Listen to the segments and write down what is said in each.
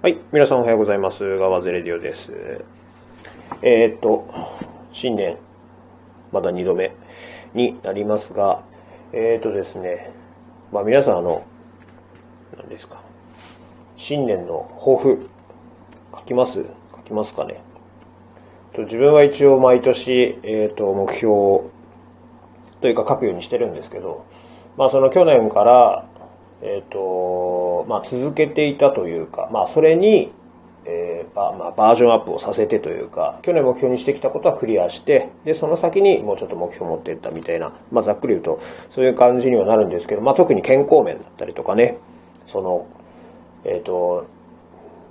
はい、皆さんおはようございます。ガワゼレディオです。えーっと、新年、まだ2度目になりますが、えーっとですね、まあ皆さんあの、何ですか、新年の抱負、書きます？書きますかね？と自分は一応毎年、えーっと、目標というか書くようにしてるんですけど、まあその去年から、えっ、と、まあ続けていたというか、まあそれに、えーまあ、バージョンアップをさせてというか、去年目標にしてきたことはクリアして、で、その先にもうちょっと目標を持っていったみたいな、まあざっくり言うと、そういう感じにはなるんですけど、まあ特に健康面だったりとかね、その、えっ、と、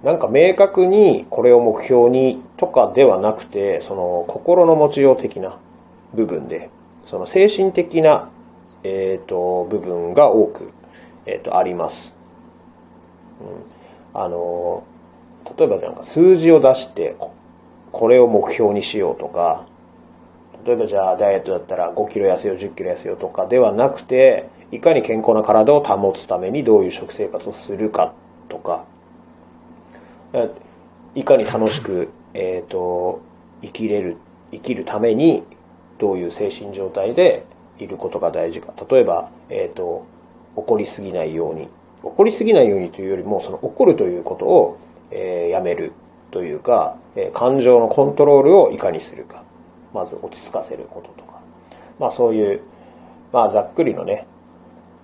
なんか明確にこれを目標にとかではなくて、その心の持ちよう的な部分で、その精神的な、えっ、と、部分が多く、えっ、と、あります。うん。あの、例えばなんか数字を出して、これを目標にしようとか、例えばじゃあダイエットだったら5キロ痩せよう、10キロ痩せようとかではなくて、いかに健康な体を保つためにどういう食生活をするかとか、いかに楽しく、えっ、と、生きれる、生きるためにどういう精神状態でいることが大事か。例えば、えっ、と、怒りすぎないように。怒りすぎないようにというよりも、その怒るということを、えーやめるというか、えー感情のコントロールをいかにするか。まず落ち着かせることとか。まあそういう、まあざっくりのね、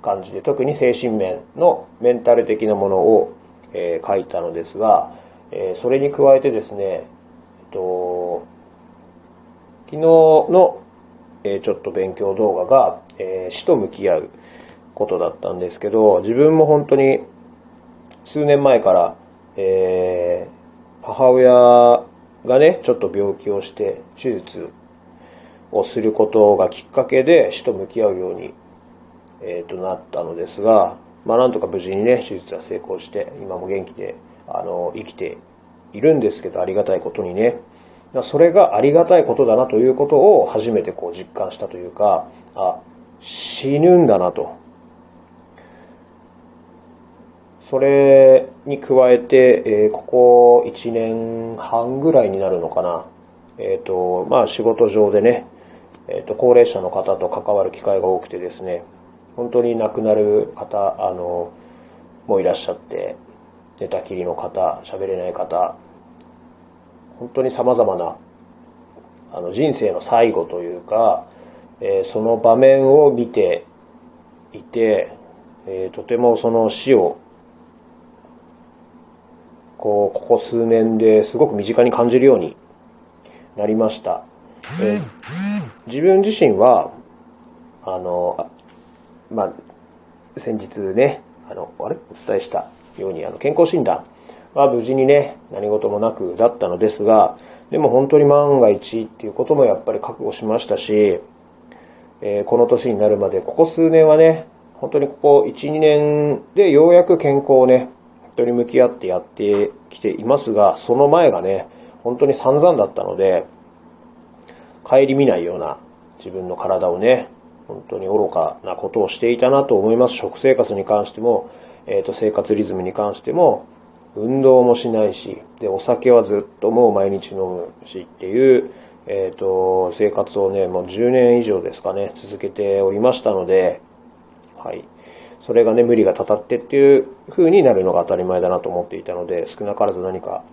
感じで、特に精神面のメンタル的なものを、えー書いたのですが、えーそれに加えてですね、えっと、昨日の、えーちょっと勉強動画が、え死と向き合うことだったんですけど、自分も本当に数年前から、えー母親がね、ちょっと病気をして手術をすることがきっかけで死と向き合うように、えーとなったのですが、まあなんとか無事にね、手術は成功して、今も元気で、あの、生きているんですけど、ありがたいことにね。それがありがたいことだなということを初めてこう実感したというか、あ、死ぬんだなと。それに加えて、えーここ1年半ぐらいになるのかな。えっ、と、まあ仕事上でね、えっ、と、高齢者の方と関わる機会が多くてですね、本当に亡くなる方、あの、もいらっしゃって、寝たきりの方、喋れない方、本当に様々な、あの、人生の最後というか、えーその場面を見ていて、えーとてもその死をこう、ここ数年ですごく身近に感じるようになりました。え自分自身は、あの、まあ、先日ね、あの、あれ？お伝えしたように、あの、健康診断は無事にね、何事もなくだったのですが、でも本当に万が一っていうこともやっぱり覚悟しましたし、えーこの年になるまで、ここ数年はね、本当にここ1、2年でようやく健康をね、人に向き合ってやってきていますが、その前がね、本当に散々だったので、顧みないような自分の体をね、本当に愚かなことをしていたなと思います。食生活に関しても、えっ、と、生活リズムに関しても、運動もしないし、で、お酒はずっともう毎日飲むしっていう、えっ、と、生活をね、もう10年以上ですかね、続けておりましたので、はい。それがね、無理がたたってっていう風になるのが当たり前だなと思っていたので、少なからず何か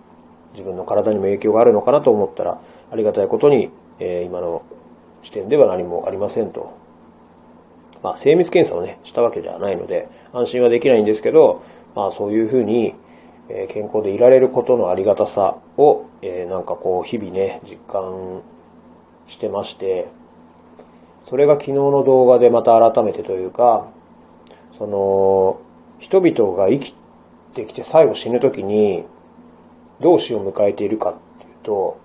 自分の体にも影響があるのかなと思ったら、ありがたいことに、えー今の時点では何もありませんと。まあ、精密検査をね、したわけではないので、安心はできないんですけど、まあ、そういう風に、えー健康でいられることのありがたさを、えーなんかこう、日々ね、実感してまして、それが昨日の動画でまた改めてというか、その、人々が生きてきて最後死ぬ時に、どう死を迎えているかっていうと、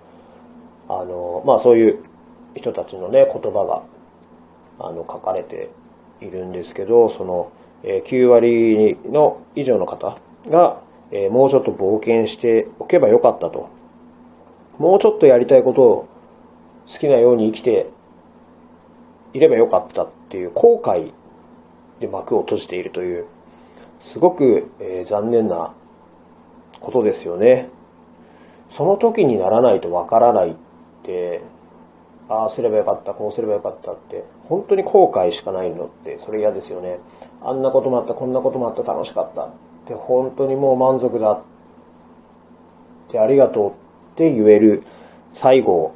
あの、まあそういう人たちのね、言葉が、あの、書かれているんですけど、その、え9割の以上の方が、えもうちょっと冒険しておけばよかったと。もうちょっとやりたいことを好きなように生きていればよかったっていう後悔で幕を閉じているという、すごく、えー残念なことですよね。その時にならないとわからないって、ああすればよかった、こうすればよかったって、本当に後悔しかないのって、それ嫌ですよね。あんなこともあった、こんなこともあった、楽しかったって、本当にもう満足だって、ありがとうって言える最後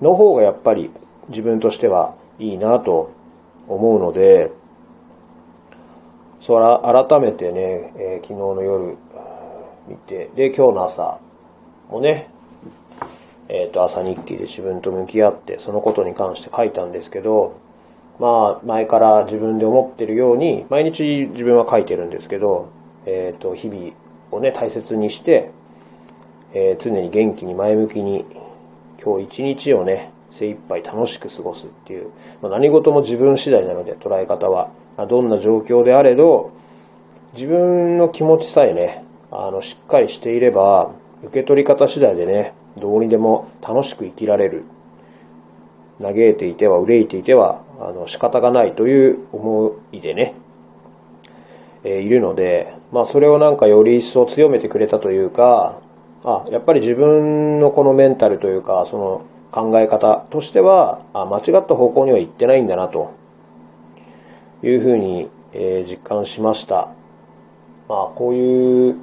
の方がやっぱり自分としてはいいなと思うので、そら改めてね、えー、昨日の夜見て、で、今日の朝もね、えっ、ー、と、朝日記で自分と向き合って、そのことに関して書いたんですけど、まあ、前から自分で思ってるように、毎日自分は書いてるんですけど、えっ、ー、と、日々をね、大切にして、えー、常に元気に前向きに、今日一日をね、精一杯楽しく過ごすっていう、まあ、何事も自分次第なので、捉え方は。どんな状況であれど、自分の気持ちさえね、あの、しっかりしていれば、受け取り方次第でね、どうにでも楽しく生きられる。嘆いていては憂いていては、あの、仕方がないという思いでね、えー、いるので、まあそれをなんかより一層強めてくれたというか、あ、やっぱり自分のこのメンタルというか、その考え方としては、あ間違った方向には行ってないんだなというふうに、えー、実感しました。まあこういう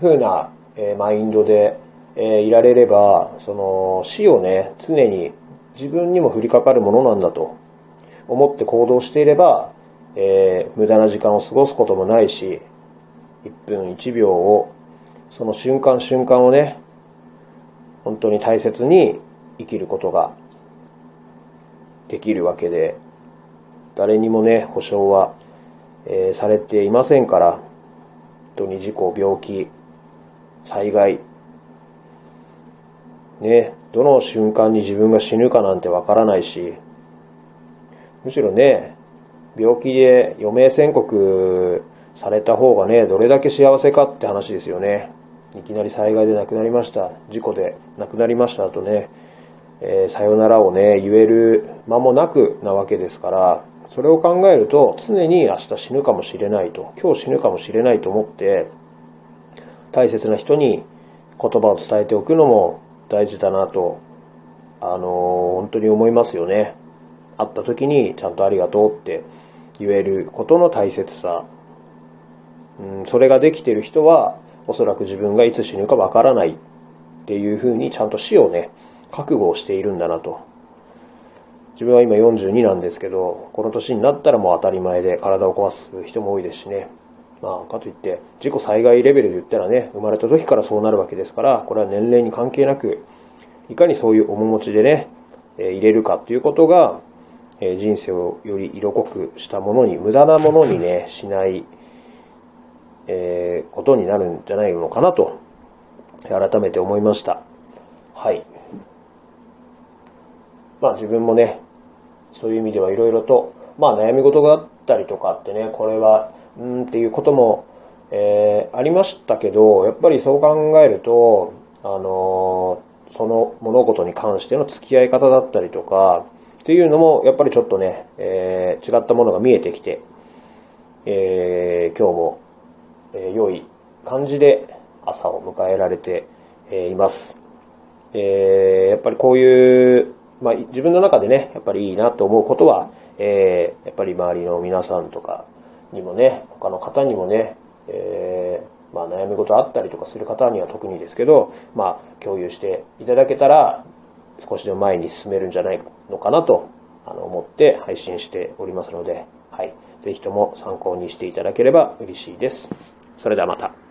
ふうな、えー、マインドで、えー、いられれば、その死をね、常に自分にも降りかかるものなんだと思って行動していれば、えー、無駄な時間を過ごすこともないし、1分1秒を、その瞬間瞬間をね、本当に大切に生きることができるわけで、誰にもね、保証は、えー、されていませんから、本当に事故、病気、災害、ね、どの瞬間に自分が死ぬかなんてわからないし、むしろね、病気で余命宣告された方がね、どれだけ幸せかって話ですよね。いきなり災害で亡くなりました。事故で亡くなりましたとね、えー、さよならをね、言える間もなくなわけですから、それを考えると、常に明日死ぬかもしれないと、今日死ぬかもしれないと思って、大切な人に言葉を伝えておくのも大事だなと、あの、本当に思いますよね。会った時にちゃんとありがとうって言えることの大切さ。うん、それができている人は、おそらく自分がいつ死ぬかわからないっていうふうにちゃんと死をね、覚悟をしているんだなと。自分は今42なんですけど、この年になったらもう当たり前で体を壊す人も多いですしね。まあ、かといって、自己災害レベルで言ったらね、生まれた時からそうなるわけですから、これは年齢に関係なく、いかにそういう面持ちでね、え入れるかということが、え人生をより色濃くしたものに、無駄なものにね、しない、えー、ことになるんじゃないのかなと、改めて思いました。はい。まあ自分もね、そういう意味ではいろいろと、まあ悩み事があったりとかってね、これはうんっていうことも、えー、ありましたけど、やっぱりそう考えると、あのー、その物事に関しての付き合い方だったりとか、っていうのも、やっぱりちょっとね、えー、違ったものが見えてきて、えー、今日も、えー、良い感じで朝を迎えられて、え、います。えー、やっぱりこういう、まあ、自分の中でね、やっぱりいいなと思うことは、えー、やっぱり周りの皆さんとか、にもね、他の方にもね、えー、まあ悩み事あったりとかする方には特にですけど、まあ共有していただけたら少しでも前に進めるんじゃないのかなとあの思って配信しておりますので、はい。ぜひとも参考にしていただければ嬉しいです。それではまた。